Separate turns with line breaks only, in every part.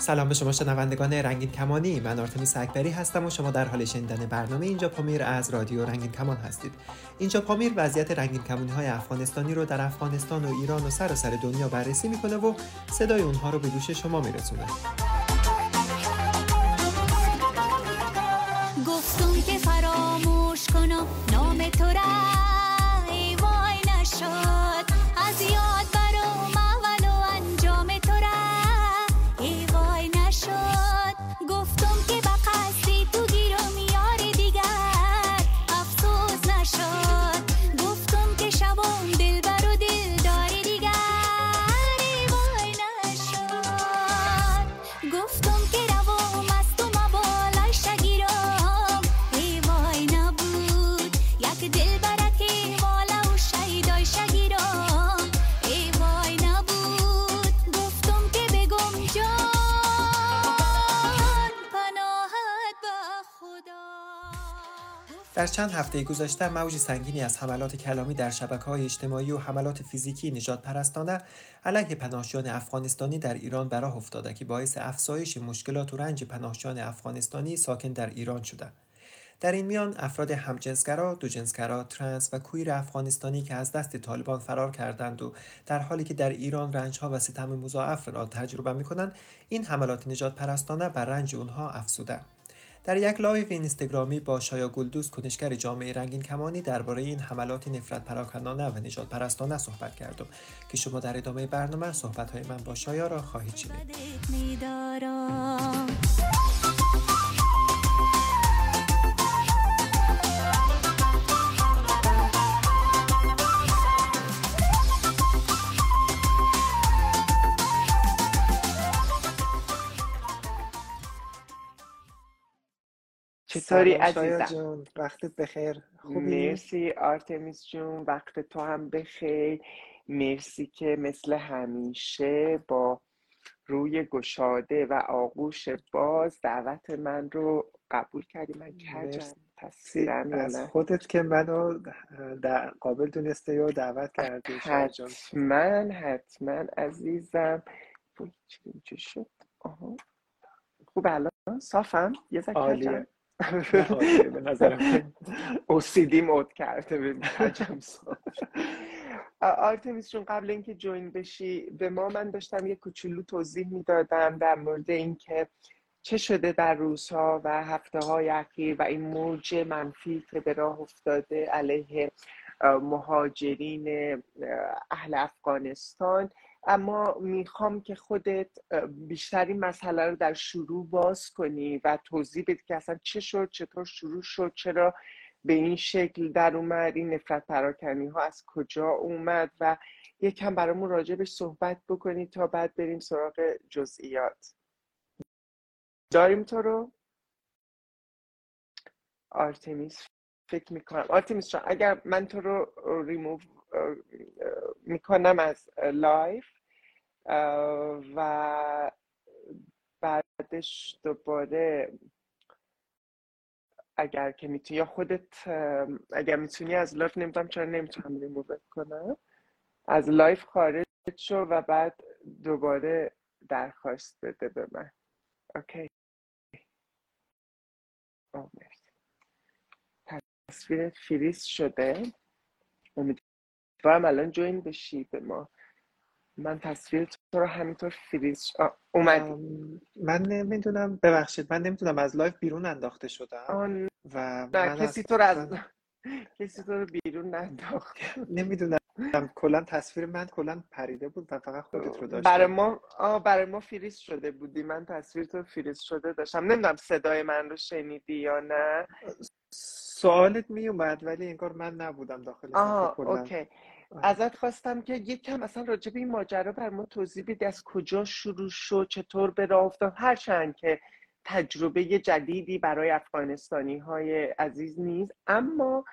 سلام به شما شنوندگان رنگین کمانی. من آرتمیس اکبری هستم و شما در حال شنیدن برنامه اینجا پامیر از رادیو رنگین کمان هستید. اینجا پامیر وضعیت رنگین کمانی های افغانستانی رو در افغانستان و ایران و سراسر سر دنیا بررسی می‌کنه و صدای اونها رو به گوش شما میرسونه. گفتم که فراموش کنم نام تو در چند هفته گذشته موج سنگینی از حملات کلامی در شبکه های اجتماعی و حملات فیزیکی نجات پرستانه علیه پناهجویان افغانستانی در ایران براه افتاده که باعث افزایش مشکلات و رنج پناهجویان افغانستانی ساکن در ایران شده. در این میان افراد همجنسگرا، دوجنسگرا، ترنس و کویر افغانستانی که از دست طالبان فرار کردند و در حالی که در ایران رنجها و ستم مضاعف را تجربه می کنند، این حملات نجات پرستانه بر رنج اونها افزوده. در یک live اینستاگرامی با شایا گلدوز کنشگر جامعه رنگین کمانی درباره این حملات نفرت پراکنانه و نژادپرستانه صحبت کردم که شما در ادامه برنامه صحبت های من با شایا را خواهید شنید.
چطوری عزیزم.
وقتت بخیر.
خوبی؟ مرسی آرتمیس جون. وقت تو هم بخیر. مرسی که مثل همیشه با روی گشاده و آغوش باز دعوت من رو قبول کردی. من
کجم؟ از خودت که منو در قابل دونسته یا دعوت کردی
حتما حتما عزیزم. چی شد؟ خوب الان صافم؟ یه ذکر به نظرم. اوسیدی مود کرده به آرتمیس جون قبل اینکه جوین بشی به ما من داشتم یه کوچولو توضیح می‌دادم در مورد اینکه چه شده در روزها و هفته های اخیر و این موج منفی که به راه افتاده علیه مهاجرین اهل افغانستان. اما می‌خوام که خودت بیشتر این مسئله رو در شروع باز کنی و توضیح بدی که اصلا چه شد چطور شروع شد چرا به این شکل در اومد این نفرت پراکنی ها از کجا اومد و یکم برامون راجبش صحبت بکنی تا بعد بریم سراغ جزئیات. داریم تو رو؟ آرتمیس فکر می‌کنم. آرتمیس اگر من تو رو ریموو می‌کنم از live و بعدش دوباره اگر که می‌تونی یا خودت اگر می‌تونی از live نمی‌دونم چرا نمی‌تونم ریموو کنم از live خارج شو و بعد دوباره درخواست بده به من. Okay؟ تصویرت فریز شده. امیدوارم الان join بشی به ما. من تصویر تو رو همینطور فریز اومدی.
من نمی‌دونم ببخشید من نمی‌دونم از live بیرون انداخته شدم
و نه کسی تو رو از کسی تو رو بیرون ننداخت
نمی‌دونم کلا تصویر من کلا پریده بود و فقط خودت رو داشت
برای ما آه برای ما فریز شده بودی. من تصویر تو فریز شده داشتم. نمی‌دونم صدای من رو شنیدی یا نه.
سوالت می اومد ولی انگار من نبودم داخل
آه اوکی. ازت خواستم که یک کم اصلا راجع به این ماجرا بر ما توضیح بدی. از کجا شروع شد؟ چطور به راه افتاد؟ هرچند که تجربه جدیدی برای افغانستانی های عزیز نیست اما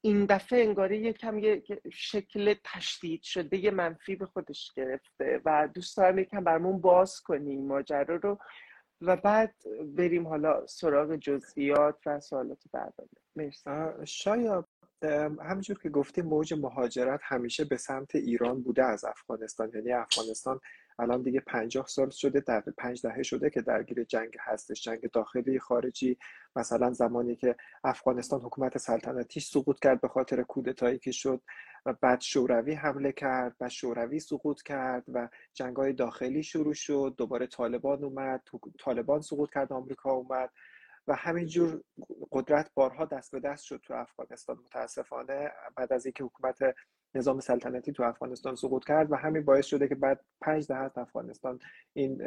این دفعه انگاره یکم یه شکل تشدید شده یه منفی به خودش گرفته و دوست دارم یکم برمون باز کنیم ماجرا رو و بعد بریم حالا سراغ جزئیات و سوالات بعد
مرسی. شاید همینجور که گفتیم موج مهاجرت همیشه به سمت ایران بوده از افغانستان. یعنی افغانستان الان دیگه پنجاه سال شده در پنج دهه شده که درگیر جنگ هستش جنگ داخلی خارجی. مثلا زمانی که افغانستان حکومت سلطنتیش سقوط کرد به خاطر کودتایی که شد و بعد شوروی حمله کرد و شوروی سقوط کرد و جنگ های داخلی شروع شد. دوباره طالبان اومد طالبان سقوط کرد آمریکا اومد. و همینجور قدرت بارها دست به دست شد تو افغانستان. متاسفانه بعد از اینکه حکومت نظام سلطنتی تو افغانستان سقوط کرد و همین باعث شده که بعد پنج دهه افغانستان این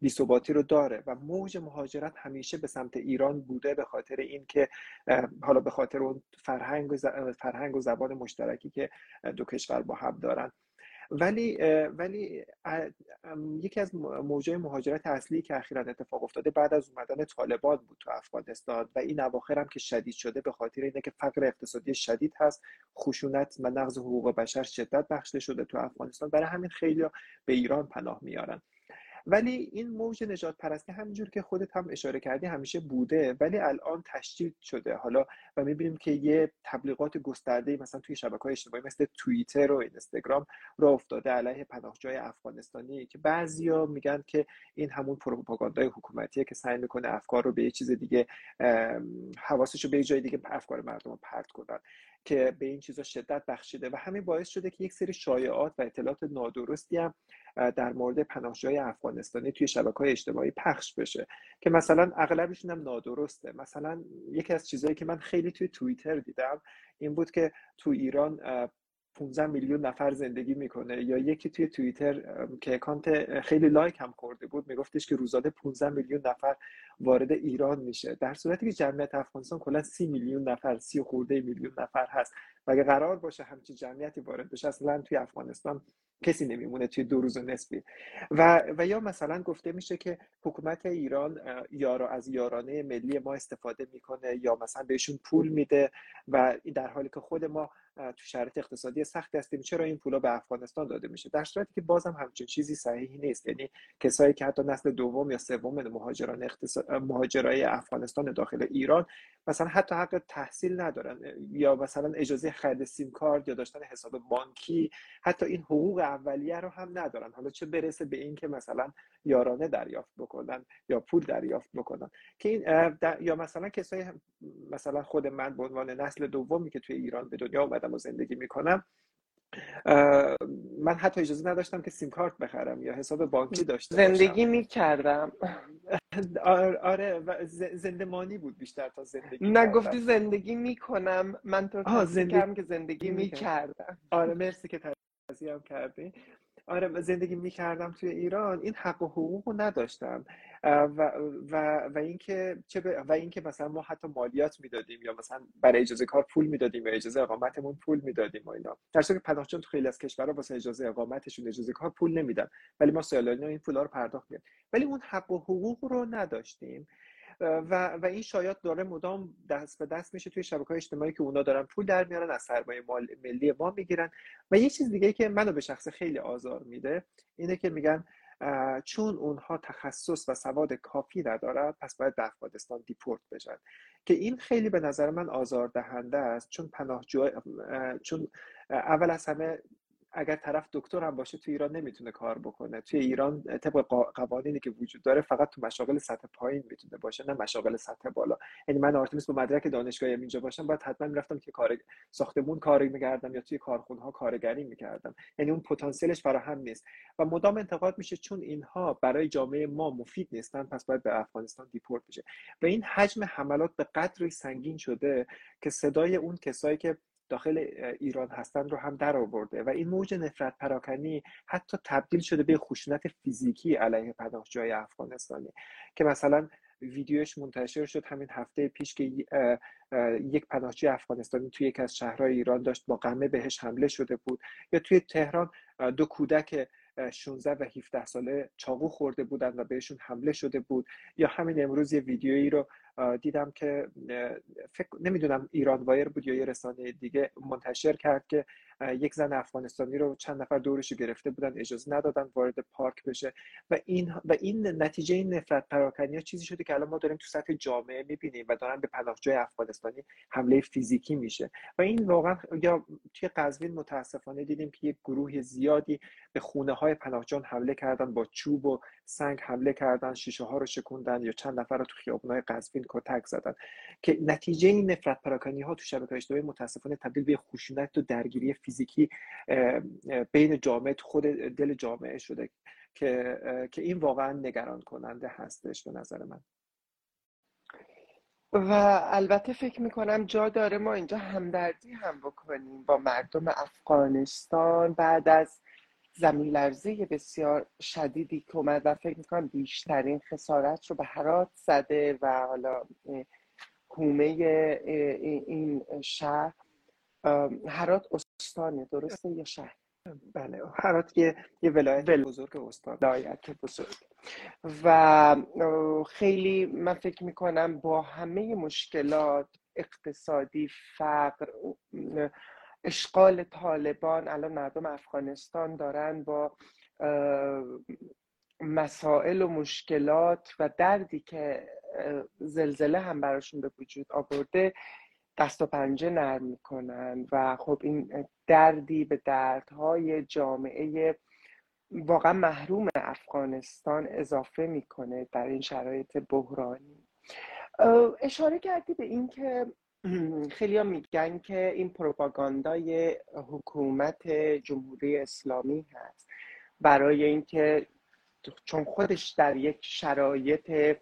بیثباتی رو داره و موج مهاجرت همیشه به سمت ایران بوده به خاطر اینکه حالا به خاطر اون فرهنگ و, فرهنگ و زبان مشترکی که دو کشور با هم دارن. ولی ولی یکی از موجه مهاجرت اصلی که اخیرا اتفاق افتاده بعد از اومدن طالبان بود تو افغانستان و این اواخر هم که شدید شده به خاطر اینه که فقر اقتصادی شدید هست خشونت و نقض حقوق بشر شدت بخشیده شده تو افغانستان. برای همین خیلی به ایران پناه میارن. ولی این موج نجات پرستی همینجور که خودت هم اشاره کردی همیشه بوده ولی الان تشدید شده. حالا و می‌بینیم که یه تبلیغات گسترده مثلا توی شبکه های اجتماعی مثل توییتر و اینستاگرام را افتاده علیه پناهجوی افغانستانی که بعضیا میگن که این همون پروپاگاندای حکومتیه که سعی می‌کنه افکار رو به یه چیز دیگه حواسش رو به یه جای دیگه افکار مردم رو پرت کنن. که به این چیزا شدت بخشیده و همین باعث شده که یک سری شایعات و اطلاعات نادرستی هم در مورد پناهجوهای افغانستانی توی شبکه های اجتماعی پخش بشه. که مثلا اغلبشون هم نادرسته. مثلا یکی از چیزهایی که من خیلی توی توییتر دیدم این بود که تو ایران 15 میلیون نفر زندگی می‌کنه. یا یکی توی توییتر که اکانت خیلی لایک هم خورده بود میگفتش که روزانه 15 میلیون نفر وارد ایران میشه. در صورتی که جمعیت افغانستان کلا 30 میلیون نفر 30 خورده میلیون نفر هست. و اگه قرار باشه همچین جمعیتی وارد بشه اصلا توی افغانستان کسی نمیمونه توی دو روز و نصفی و, و یا مثلا گفته میشه که حکومت ایران یارا از یارانه ملی ما استفاده می‌کنه یا مثلا بهشون پول میده و در حالی که خود ما تو شرایط اقتصادی سختی هستیم. چرا این پولا به افغانستان داده میشه؟ در صورتی که بازم همچین چیزی صحیحی نیست. یعنی کسایی که حتی نسل دوم یا سوم مهاجران اقتصاد... مهاجرای افغانستان داخل ایران مثلا حتی حق تحصیل ندارن یا مثلا اجازه خرید سیم کارت یا داشتن حساب بانکی حتی این حقوق اولیه رو هم ندارن. حالا چه برسه به این که مثلا یارانه دریافت بکنن یا پول دریافت بکنن. که این یا مثلا کسایی مثلا خود من به عنوان نسل دومی که توی ایران به دنیا اومدم و زندگی می‌کنم من حتی اجازه نداشتم که سیم کارت بخرم یا حساب بانکی داشته
زندگی می‌کردم.
آره زندمانی بود بیشتر تا زندگی
نگفتی زندگی می‌کنم. من تو زندگی... که زندگی می‌کردم.
آره مرسی که هم کردی. آره زندگی می‌کردم توی ایران. این حق و حقوق رو نداشتم. و و و اینکه چه و اینکه مثلا ما حتی مالیات می‌دادیم یا مثلا برای اجازه کار پول می‌دادیم یا اجازه اقامتمون پول می‌دادیم و اینا. در صورتی که پناهجویان تو خیلی از کشورها واسه اجازه اقامتشون اجازه کار پول نمیدن ولی ما سالانه این پولا رو پرداخت می‌کنیم ولی اون حق و حقوق رو نداشتیم. و, و این شاید داره مدام دست به دست میشه توی شبکه های اجتماعی که اونا دارن پول در میارن از سرمایه ملی ما می‌گیرن. و یه چیز دیگه که منو به شخص خیلی آزار میده اینه که میگن چون اونها تخصص و سواد کافی ندارن پس باید به افغانستان دیپورت بشن. که این خیلی به نظر من آزار دهنده است چون پناهجو چون اول از همه اگر طرف دکتر هم باشه تو ایران نمی‌تونه کار بکنه. توی ایران طبق قوانینی که وجود داره فقط تو مشاغل سطح پایین می‌تونه باشه نه مشاغل سطح بالا. یعنی من آرتمیس با مدرک دانشگاهی اینجا باشم باید حتما می‌رفتم که کار ساختمون کار می‌کردم یا توی کارخونه ها کارگری می‌کردم. یعنی اون پتانسیلش فراهم نیست. و مدام انتقاد میشه چون اینها برای جامعه ما مفید نیستن پس باید به افغانستان دیپورت بشه. و این حجم حملات به قدری سنگین شده که صدای اون کسایی که داخل ایران هستند رو هم در آورده و این موج نفرت پراکنی حتی تبدیل شده به خشونت فیزیکی علیه پناهجوهای افغانستانی که مثلا ویدیوش منتشر شد همین هفته پیش که یک پناهجوی افغانستانی توی یک از شهرهای ایران داشت با قمه بهش حمله شده بود یا توی تهران دو کودک 16 و 17 ساله چاقو خورده بودن و بهشون حمله شده بود یا همین امروز یه ویدیویی رو دیدم که فکر نمی‌دونم ایران وایر بود یا یه رسانه دیگه منتشر کرد که یک زن افغانستانی رو چند نفر دورش گرفته بودن اجازه ندادن وارد پارک بشه. و این و این نتیجه این نفرت پراکنی ها چیزی شده که الان ما داریم تو سطح جامعه می‌بینیم و دارن به پناهجوی افغانستانی حمله فیزیکی میشه. و این واقعا یا توی قزوین متاسفانه دیدیم که یک گروه زیادی به خونه های پناهجویان حمله کردن با چوب و سنگ حمله کردن شیشه ها رو شکوندن یا چند نفر رو تو خیابون های قزوین کتک زدن. که نتیجه این نفرت پراکنی ها تو شبکه اجتماعی متاسفانه تبدیل به خشونت و درگیری بین جامعه خود دل جامعه شده که که این واقعا نگران کننده هستش به نظر من.
و البته فکر می‌کنم جا داره ما اینجا همدردی هم بکنیم با مردم افغانستان. بعد از زمین لرزه بسیار شدیدی که اومد و فکر می‌کنم بیشترین خسارت رو به هرات زده و حالا حومه این شهر هرات استانه درسته یا شهر؟
بله هرات یه یه ولایت بزرگ استان
ولایت بزرگ. و خیلی من فکر می‌کنم با همه مشکلات اقتصادی فقر اشغال طالبان الان مردم افغانستان دارن با مسائل و مشکلات و دردی که زلزله هم براشون به وجود آورده. دست و پنجه نرم می‌کنن و خب این دردی به دردهای جامعه واقعا محروم افغانستان اضافه می‌کنه در این شرایط بحرانی. اشاره کردی به این که خیلی میگن که این پروپاگاندای حکومت جمهوری اسلامی هست. برای اینکه چون خودش در یک شرایط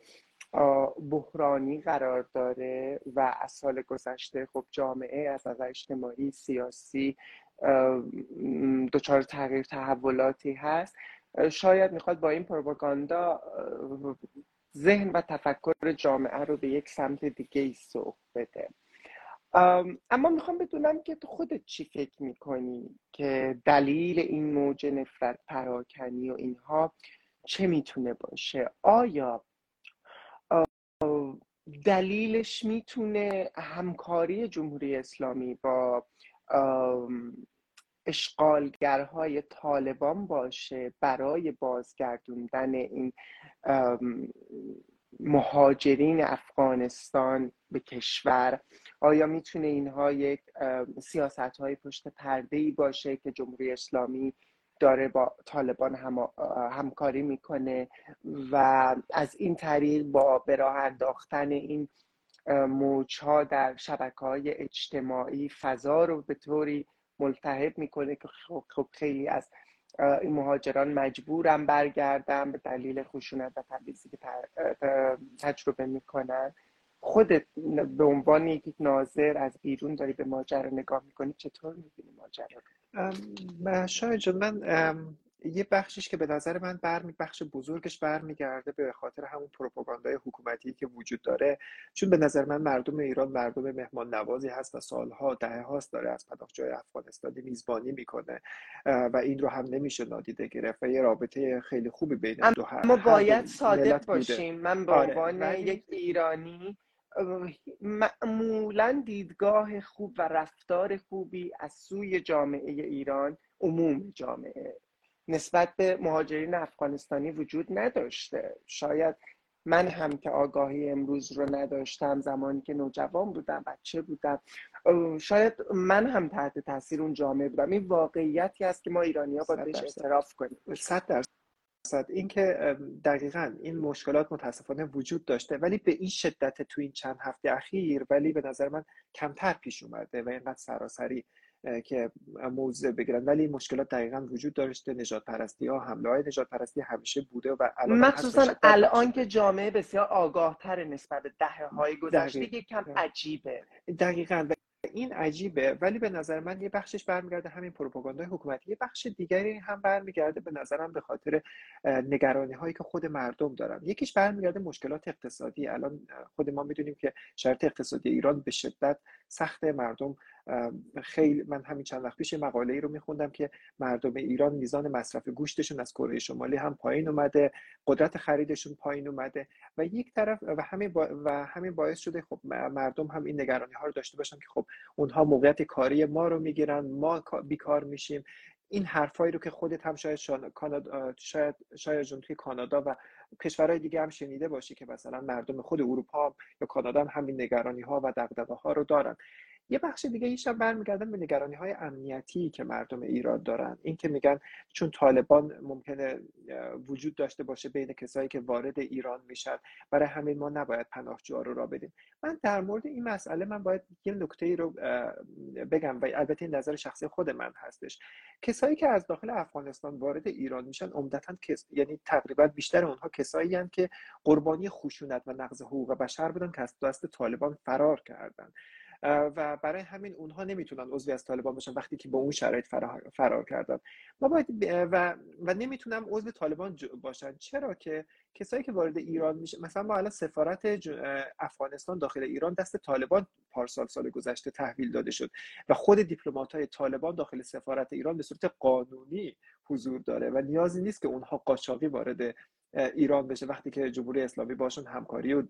بحرانی قرار داره و از سال گذشته خب جامعه از نظر اجتماعی سیاسی دچار تغییر تحولاتی هست. شاید می‌خواد با این پروپاگاندا ذهن و تفکر جامعه رو به یک سمت دیگه ای سوق بده. اما می‌خوام بدونم که تو خودت چی فکر می‌کنی که دلیل این موج نفرت پراکنی و اینها چه می‌تونه باشه؟ آیا دلیلش می‌تونه همکاری جمهوری اسلامی با اشغالگرهای طالبان باشه برای بازگردوندن این مهاجرین افغانستان به کشور. آیا می‌تونه اینها یک سیاست های پشت پرده ای باشه که جمهوری اسلامی داره با طالبان هم، همکاری می‌کنه و از این طریق با به راه انداختن این موجها در شبکه های اجتماعی فضا رو به طوری ملتهب می‌کنه که خب, خب خیلی از این مهاجران مجبورن برگردن به دلیل خشونت و تبعیضی که تجربه می‌کنن. خودت به عنوان یک ناظر از بیرون داری به ماجرا نگاه می‌کنی چطور می‌بینی ماجرا
شاید جان من یه بخشش که به نظر من برمی بخش بزرگش برمیگرده به خاطر همون پروپاگاندای حکومتی که وجود داره. چون به نظر من مردم ایران مردم مهمان نوازی هست و سالها دهه هاست داره از پناهجوی افغانستانی میزبانی می‌کنه و این رو هم نمیشه نادیده گرفت و یه رابطه خیلی خوبی بین دو
ما باید صادق باشیم. من به آره، عنوان یک ایرانی معمولا دیدگاه خوب و رفتار خوبی از سوی جامعه ایران عموم جامعه نسبت به مهاجرین افغانستانی وجود نداشته. شاید من هم که آگاهی امروز رو نداشتم زمانی که نوجوان بودم بچه بودم شاید من هم تحت تاثیر اون جامعه بودم. این واقعیتی است که ما ایرانی ها باید بهش اعتراف کنیم.
صد درصد. اینکه دقیقا این مشکلات متاسفانه وجود داشته ولی به این شدت تو این چند هفته اخیر ولی به نظر من کمتر پیش اومده و اینقدر سراسری که موضع بگیرن. ولی مشکلات دقیقا وجود داشته. نجات پرستی ها حمله های نجات پرستی همیشه بوده و
الان مخصوصا الان که جامعه بسیار آگاه تر نسبت به دهه های گذشته کم عجیبه.
دقیقا. این عجیبه. ولی به نظر من یه بخشش برمیگرده همین پروپاگاندای حکومتی. یه بخش دیگری هم برمیگرده به نظرم به خاطر نگرانی هایی که خود مردم دارن. یکیش برمیگرده مشکلات اقتصادی. الان خود ما می‌دونیم که شرط اقتصادی ایران به شدت سخت مردم خیلی من همین چند وقت پیش مقاله ای رو میخوندم که مردم ایران میزان مصرف گوشتشون از کره شمالی هم پایین اومده قدرت خریدشون پایین اومده و یک طرف و همین و همین باعث شده خب مردم هم این نگرانی ها رو داشته باشن که خب اونها موقعیت کاری ما رو می‌گیرن ما بیکار میشیم. این حرفایی رو که خودت هم شاید کانادا شاید شاید جون توی کانادا و کشورهای دیگه هم شنیده باشی که مثلا مردم خود اروپا یا کانادا هم همین نگرانی ها و دغدغه ها رو دارن. یه بخش دیگه ایش هم برمیگردن به نگرانی های امنیتی که مردم ایران دارن. این که میگن چون طالبان ممکنه وجود داشته باشه بین کسایی که وارد ایران میشن برای همین ما نباید پناهجوها رو را بدیم. من در مورد این مسئله من باید یه نکته ای رو بگم و البته این نظر شخصی خود من هستش. کسایی که از داخل افغانستان وارد ایران میشن عمدتا کس... یعنی تقریبا بیشتر اونها کسایی هستند که قربانی خشونت و نقض حقوق بشر بودن که از دست طالبان فرار کردن و برای همین اونها نمی‌تونن عضوی از طالبان باشن وقتی که با اون شرایط فرار, کردن. ما باید و, و نمی‌تونم عضو طالبان باشن. چرا که کسایی که وارد ایران میشه مثلا ما الان سفارت افغانستان داخل ایران دست طالبان پارسال سال گذشته تحویل داده شد و خود دیپلمات های طالبان داخل سفارت ایران به صورت قانونی حضور داره و نیازی نیست که اونها قاچاقی وارد ایران بشه وقتی که جمهوری اسلامی باشون همکاری و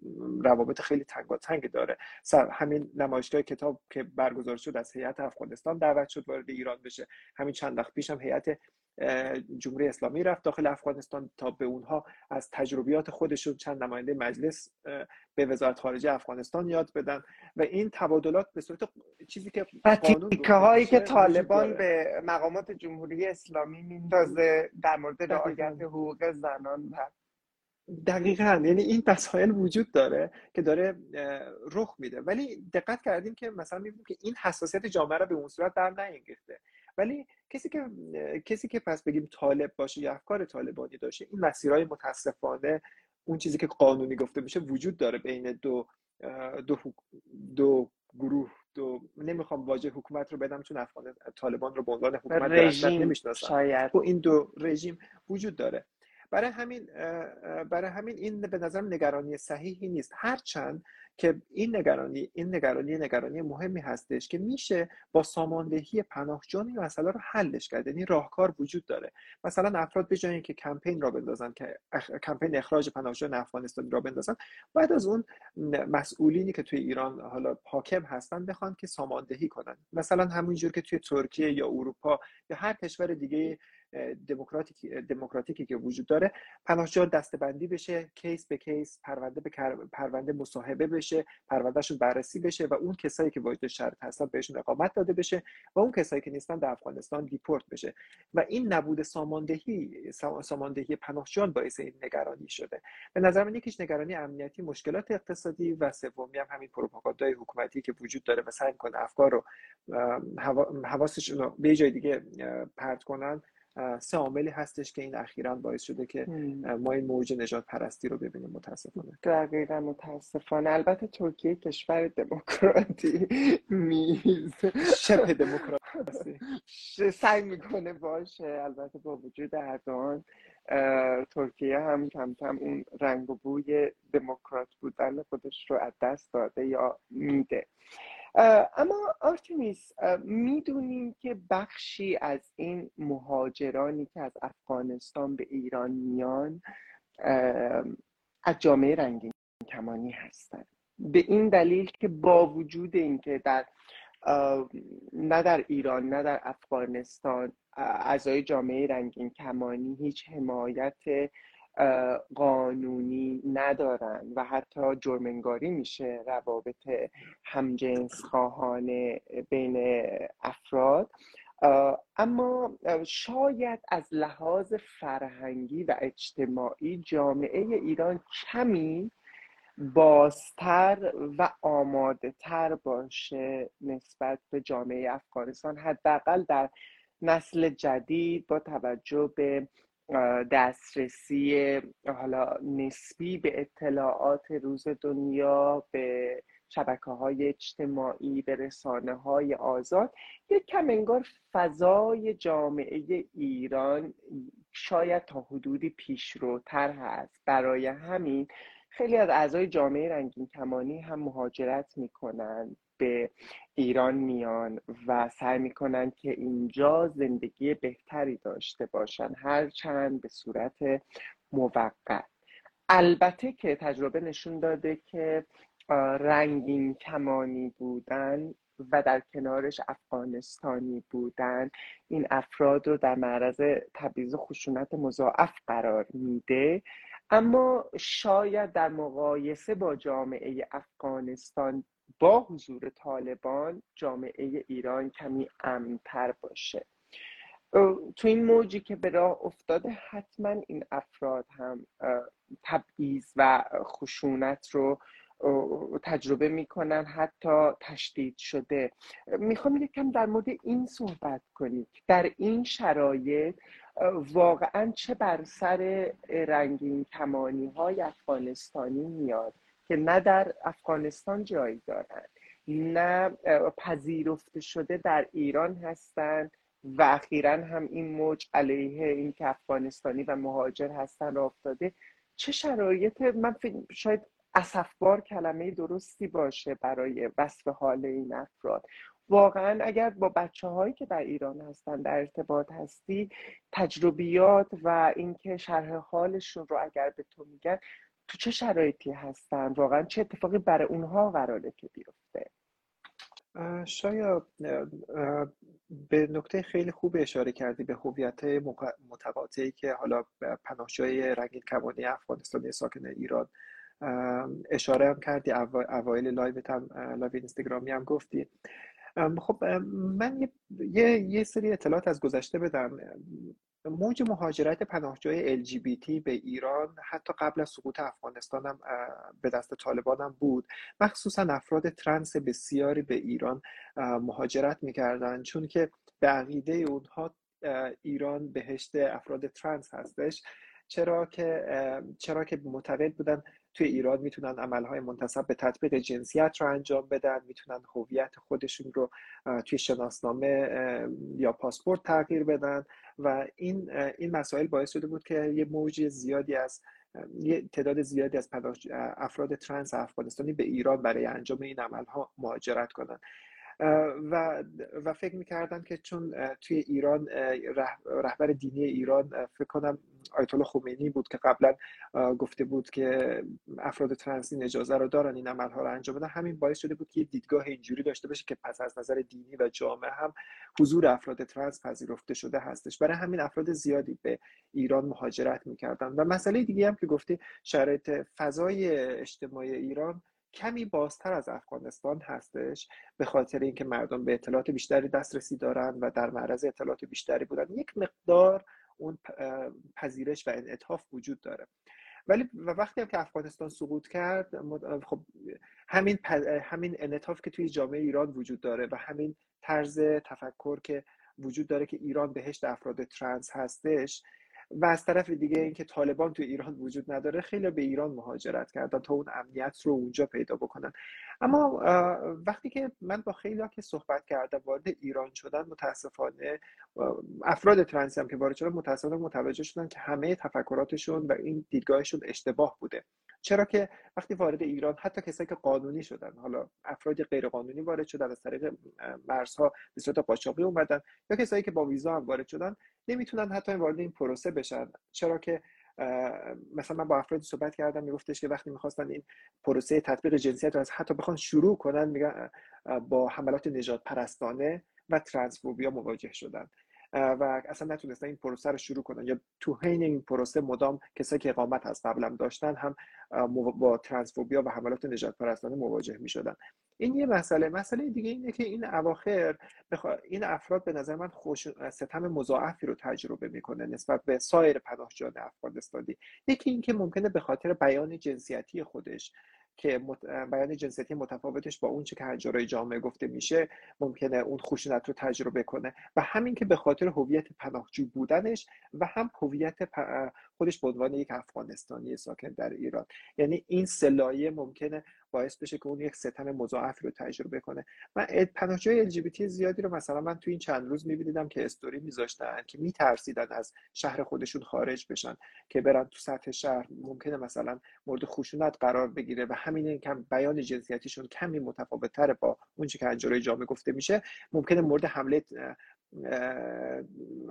روابط خیلی تنگ داره. همین نمایشگاه کتاب که برگزار شد از هیئت افغانستان دعوت شد وارد ایران بشه. همین چند وقت پیش هم هیئت جمهوری اسلامی رفت داخل افغانستان تا به اونها از تجربیات خودشون چند نماینده مجلس به وزارت خارجه افغانستان یاد بدن و این تبادلات به صورت چیزی که
قانون هایی که طالبان به مقامات جمهوری اسلامی میندازه در مورد رعایت حقوق زنان و
دقیقا. یعنی این مسائل وجود داره که داره رخ میده. ولی دقت کردیم که مثلا می‌بینیم که این حساسیت جامعه را به اون صورت در نینگیخته ولی کسی که کسی که پس بگیم طالب باشه یا افکار طالبانی داشته این مسیرهای متاسفانه اون چیزی که قانونی گفته میشه وجود داره بین دو دو, دو گروه دو نمی‌خوام واژه حکومت رو بدم چون افغان طالبان رو به عنوان حکومت شاید. خب این دو رژیم وجود داره. برای همین برای همین این به نظرم نگرانی صحیحی نیست. هرچند که این نگرانی این نگرانی نگرانی مهمی هستش که میشه با ساماندهی پناهجویان این مسئله رو حلش کرد. یعنی راهکار وجود داره. مثلا افراد به جای اینکه کمپین را بندازن که اخ... کمپین اخراج پناهجویان افغانستانی را بندازن بعد از اون مسئولینی که توی ایران حالا حاکم هستن بخوان که ساماندهی کنن. مثلا همونجور که توی ترکیه یا اروپا یا هر کشور دیگه دموکراتیکی دموکراتیکی که وجود داره. پناهجو دسته‌بندی بشه case به case پرونده به پرونده مصاحبه بشه پروندهشون بررسی بشه و اون کسایی که واجد شرایط هستن بهشون اقامت داده بشه و اون کسایی که نیستن در افغانستان deport بشه. و این نبود ساماندهی ساماندهی پناهجویان باعث این نگرانی شده. به نظر من یکیش نگرانی امنیتی مشکلات اقتصادی و سومی هم همین پروپاگاندای حکومتی که وجود داره و سعی کنه افکار رو حواسشون رو به جای دیگه پرت کنن. سه عاملی هستش که این اخیرا باعث شده که ما این موج نجات پرستی رو ببینیم متاسفانه.
دقیقا متاسفانه. البته ترکیه کشور دموکراتی میز
شبه دموکراسی.
سعی می‌کنه باشه. البته با وجود اردوان ترکیه هم کم کم اون رنگ و بوی دموکرات بودن خودش رو از دست داده یا میده. اما آرتمیس می‌دونیم که بخشی از این مهاجرانی که از افغانستان به ایران میان از جامعه رنگین کمانی هستند به این دلیل که با وجود اینکه در نه در ایران نه در افغانستان اعضای جامعه رنگین کمانی هیچ حمایت قانونی ندارن و حتی جرمنگاری میشه روابط همجنس خواهانه بین افراد. اما شاید از لحاظ فرهنگی و اجتماعی جامعه ایران کمی بازتر و آماده تر باشه نسبت به جامعه افغانستان حداقل در نسل جدید با توجه به دسترسی حالا نسبی به اطلاعات روز دنیا به شبکه های اجتماعی به رسانه های آزاد. یک کم انگار فضای جامعه ایران شاید تا حدودی پیشروتر هست. برای همین خیلی از اعضای جامعه رنگین کمانی هم مهاجرت می‌کنن. به ایران میان و سعی می‌کنن که اینجا زندگی بهتری داشته باشن هرچند به صورت موقت. البته که تجربه نشون داده که رنگین کمانی بودن و در کنارش افغانستانی بودن این افراد رو در معرض تبعیض خشونت مضاعف قرار میده. اما شاید در مقایسه با جامعه افغانستان با حضور طالبان جامعه ایران کمی امنتر باشه. تو این موجی که به راه افتاده حتما این افراد هم تبعیض و خشونت رو تجربه می‌کنن حتی تشدید شده. می‌خوام یکم در مورد این صحبت کنید در این شرایط واقعا چه بر سر رنگین کمانی های افغانستانی میاد. که نه در افغانستان جایی دارند نه پذیرفته شده در ایران هستند و اخیرا هم این موج علیه این که افغانستانی و مهاجر هستن را افتاده چه شرایط؟ من شاید اصفبار کلمه درستی باشه برای وصف حال این افراد. واقعا اگر با بچه هایی که در ایران هستن در ارتباط هستی تجربیات و اینکه شرح حالشون رو اگر به تو میگن تو چه شرایطی هستن؟ واقعا چه اتفاقی برای اونها قراره که بیفته؟
شاید به نکته خیلی خوب اشاره کردی به هویت متقاطعی که حالا پناهجوی رنگین کمانی افغانستانی ساکن ایران اشاره هم کردی اوایل live هم live اینستاگرامی هم گفتی. خب من یه, یه سری اطلاعات از گذشته بدم. موج مهاجرت پناهجوی LGBT به ایران حتی قبل از سقوط افغانستان هم به دست طالبان هم بود. مخصوصا افراد trans بسیاری به ایران مهاجرت می‌کردن. چون که به عقیده اونها ایران بهشت افراد ترنس هستش. چرا که چرا که معتقد بودن. توی ایران می‌تونن عملهای منتصب به تطبیق جنسیت رو انجام بدن می‌تونن هویت خودشون رو توی شناسنامه یا پاسپورت تغییر بدن و این این مسائل باعث شده بود که یه موج زیادی از یه تعداد زیادی از افراد ترنس افغانستانی به ایران برای انجام این عملها مهاجرت کنن. و و فکر می‌کردن که چون توی ایران رهبر دینی ایران فکر کنم آیت الله خمینی بود که قبلا گفته بود که افراد ترنس این اجازه رو دارن این عملها رو انجام بدن. همین باعث شده بود که یه دیدگاه اینجوری داشته باشه که پس از نظر دینی و جامعه هم حضور افراد ترنس پذیرفته شده هستش. برای همین افراد زیادی به ایران مهاجرت می‌کردن. و مسئله دیگه هم که گفتی شرایط فضای اجتماعی ایران کمی بازتر از افغانستان هستش به خاطر اینکه مردم به اطلاعات بیشتری دسترسی دارن و در معرض اطلاعات بیشتری بودن. یک مقدار اون پذیرش و انعطاف وجود داره. ولی و وقتی هم که افغانستان سقوط کرد خب همین همین انعطاف که توی جامعه ایران وجود داره و همین طرز تفکر که وجود داره که ایران بهشت افراد ترنس هستش و از طرف دیگه اینکه طالبان تو ایران وجود نداره خیلی به ایران مهاجرت کردن تا اون امنیت رو اونجا پیدا بکنن. اما وقتی که من با خیلی که صحبت کردم وارد ایران شدن متاسفانه افراد ترنسی هم که وارد شدن متاسفانه متوجه شدن که همه تفکراتشون و این دیدگاهشون اشتباه بوده. چرا که وقتی وارد ایران حتی کسایی که قانونی شدن حالا افراد غیر قانونی وارد شدن از طریق مرزها به صورت قاچاقی اومدن یا کسایی که با ویزا هم وارد شدن نمی‌تونن حتی وارد این پروسه بشن. چرا که مثلا من با افرادی صحبت کردم میگفتش که وقتی می‌خواستن این پروسه تطبیق جنسیت رو از حتی بخوان شروع کنن میگن با حملات نجات پرستانه و ترانسفوبیا مواجه شدن. و اصلا نتونستن این پروسه رو شروع کنن. یا تو حین این پروسه مدام کسایی که اقامت از قبلم داشتن هم با ترانسفوبیا و حملات نجات پرستانه مواجه می شدن این یه مسئله. مسئله دیگه اینه که این اواخر این افراد به نظر من خوش ستم مضاعفی رو تجربه می‌کنه نسبت به سایر پناهجویان افغانستانی. یکی اینکه ممکنه به خاطر بیان جنسیتی خودش که بیان جنسیتی متفاوتش با اون چه که هنجارای جامعه گفته میشه ممکنه اون خشونت رو تجربه کنه و همین که به خاطر هویت پناهجو بودنش و هم هویت خودش به عنوان یک افغانستانی ساکن در ایران. یعنی این سلایه ممکنه باعث بشه که اون یک ستم مضاعف رو تجربه کنه. من پناهجوی LGBT زیادی رو مثلا من تو این چند روز میبینیدم که استوری میذاشتن که میترسیدن از شهر خودشون خارج بشن که برن تو سطح شهر ممکنه مثلا مورد خشونت قرار بگیره و همین کم بیان جنسیتیشون کمی متفاوت با اون که از جامعه گفته میشه ممکنه مورد حمله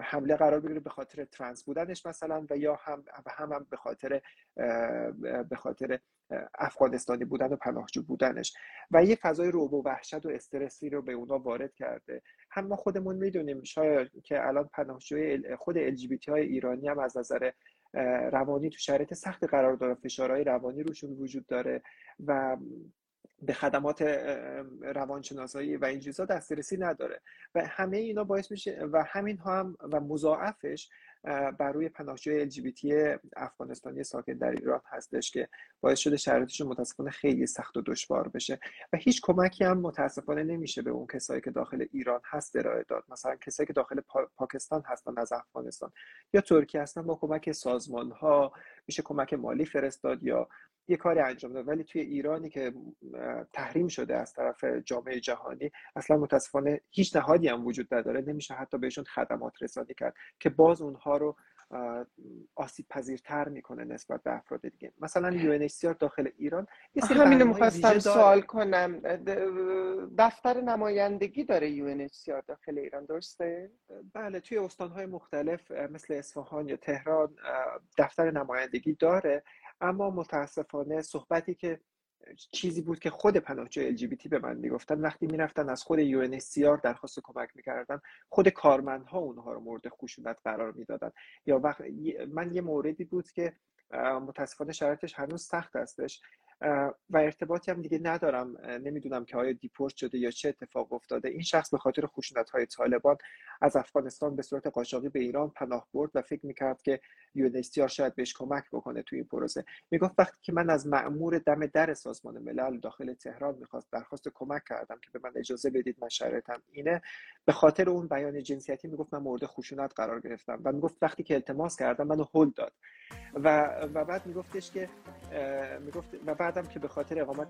حمله قرار بگیره به خاطر ترنس بودنش مثلا و یا هم هم, هم به خاطر به خاطر افغانستانی بودن و پناهجو بودنش. و یه فضای روب و وحشت و استرسی رو به اونا وارد کرده. هم ما خودمون می‌دونیم شاید که الان پناهجوی خود ال های ایرانی هم از نظر روانی تو شرایط سخت قرار داره. فشارهای روانی روشون وجود داره و به خدمات روانشناسایی و این چیزا دسترسی نداره. و همه اینا باعث میشه و همین هم و مضاعفش بر روی پناهجوی LGBT افغانستانی ساکن در ایران هستش که باعث شده شرایطشون متاسفانه خیلی سخت و دشوار بشه و هیچ کمکی هم متاسفانه نمیشه به اون کسایی که داخل ایران هست ارائه داد. مثلا کسایی که داخل پاکستان هستن از افغانستان یا ترکیه هستن با کمک سازمان ها میشه کمک مالی فرستاد یا یه کاری انجام داد. ولی توی ایرانی که تحریم شده از طرف جامعه جهانی اصلا متاسفانه هیچ نهادی هم وجود نداره. نمیشه حتی بهشون خدمات رسانی کرد که باز اونها رو آسیب پذیرتر می‌کنه نسبت به افراد دیگه. مثلا UNHCR داخل ایران
یه سری همینو می‌خواستم سوال کنم. دفتر نمایندگی داره UNHCR داخل ایران درسته؟
بله توی استانهای مختلف مثل اصفهان یا تهران دفتر نمایندگی داره. اما متاسفانه صحبتی که چیزی بود که خود پناهجوی LGBT به من می‌گفتن. وقتی می‌رفتن از خود UNHCR درخواست کمک می‌کردن خود کارمندها اونها رو مورد خشونت قرار می‌دادن. یا وقت من یه موردی بود که متاسفانه شرایطش هنوز سخت هستش. و ارتباطی هم دیگه ندارم. نمی‌دونم که آیا دیپورت شده یا چه اتفاق افتاده. این شخص به خاطر خشونت های طالبان از افغانستان به صورت قاچاقی به ایران پناه برد و فکر می‌کرد که UNHCR شاید بهش کمک بکنه توی این پروسه می‌گفت وقتی که من از مأمور دم در سازمان ملل داخل تهران می‌خواست درخواست کمک کردم که به من اجازه بدید من شرایطم اینه. به خاطر اون بیان جنسیتی می‌گفت من مورد خشونت قرار گرفتم و می‌گفت وقتی که التماس کردم منو هل داد. و و بعد میگفتش که می‌گفت و بعدم که به خاطر اقامت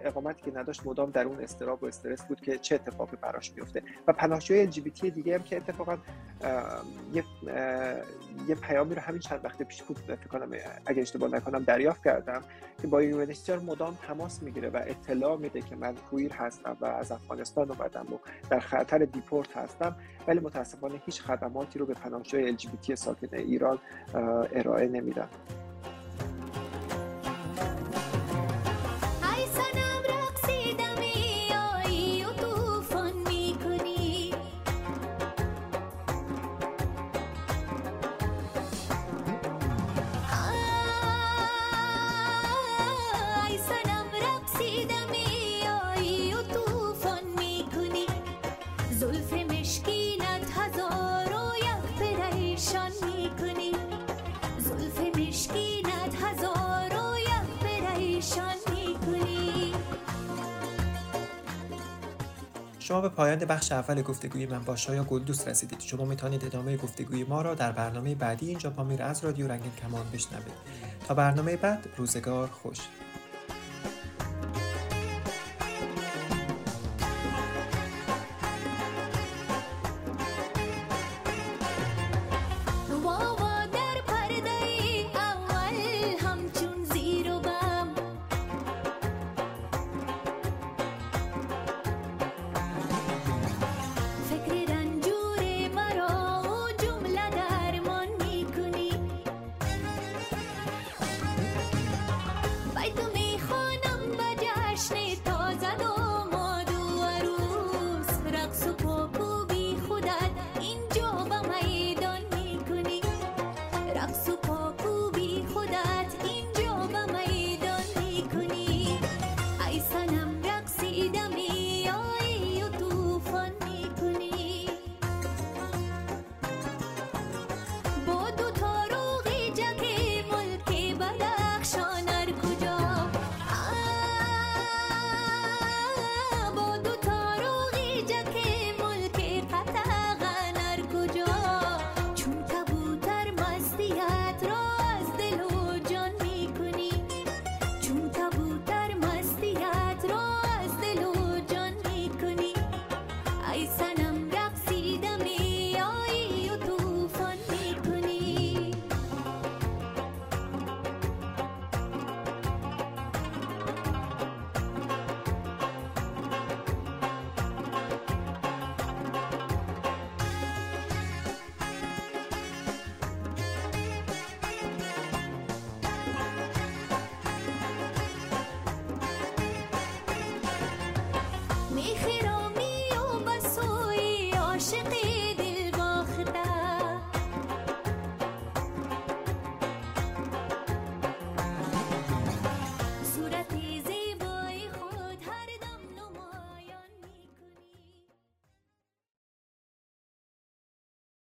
اقامتی که نداشت مدام در اون اضطراب و استرس بود که چه اتفاقی براش میفته و پناهجوی LGBT دیگه هم که اتفاقا یه یه پیامی رو همین چند وقت پیش بود فکر کنم اگه اشتباه نکنم دریافت کردم که با UNHCR مدام تماس می‌گیره و اطلاع میده که من queer هستم و از افغانستان اومدم و در خطر deport هستم. ولی متاسفانه هیچ خدماتی رو به پناهجوی LGBT ساکن ایران ارائه نمیدن.
شما به پایان بخش اول گفتگوی من با شایا گلدوست رسیدید. شما می‌تونید ادامه گفتگوی ما را در برنامه بعدی اینجا پامیر از رادیو رنگین کمان بشنوید. تا برنامه بعد روزگار خوش.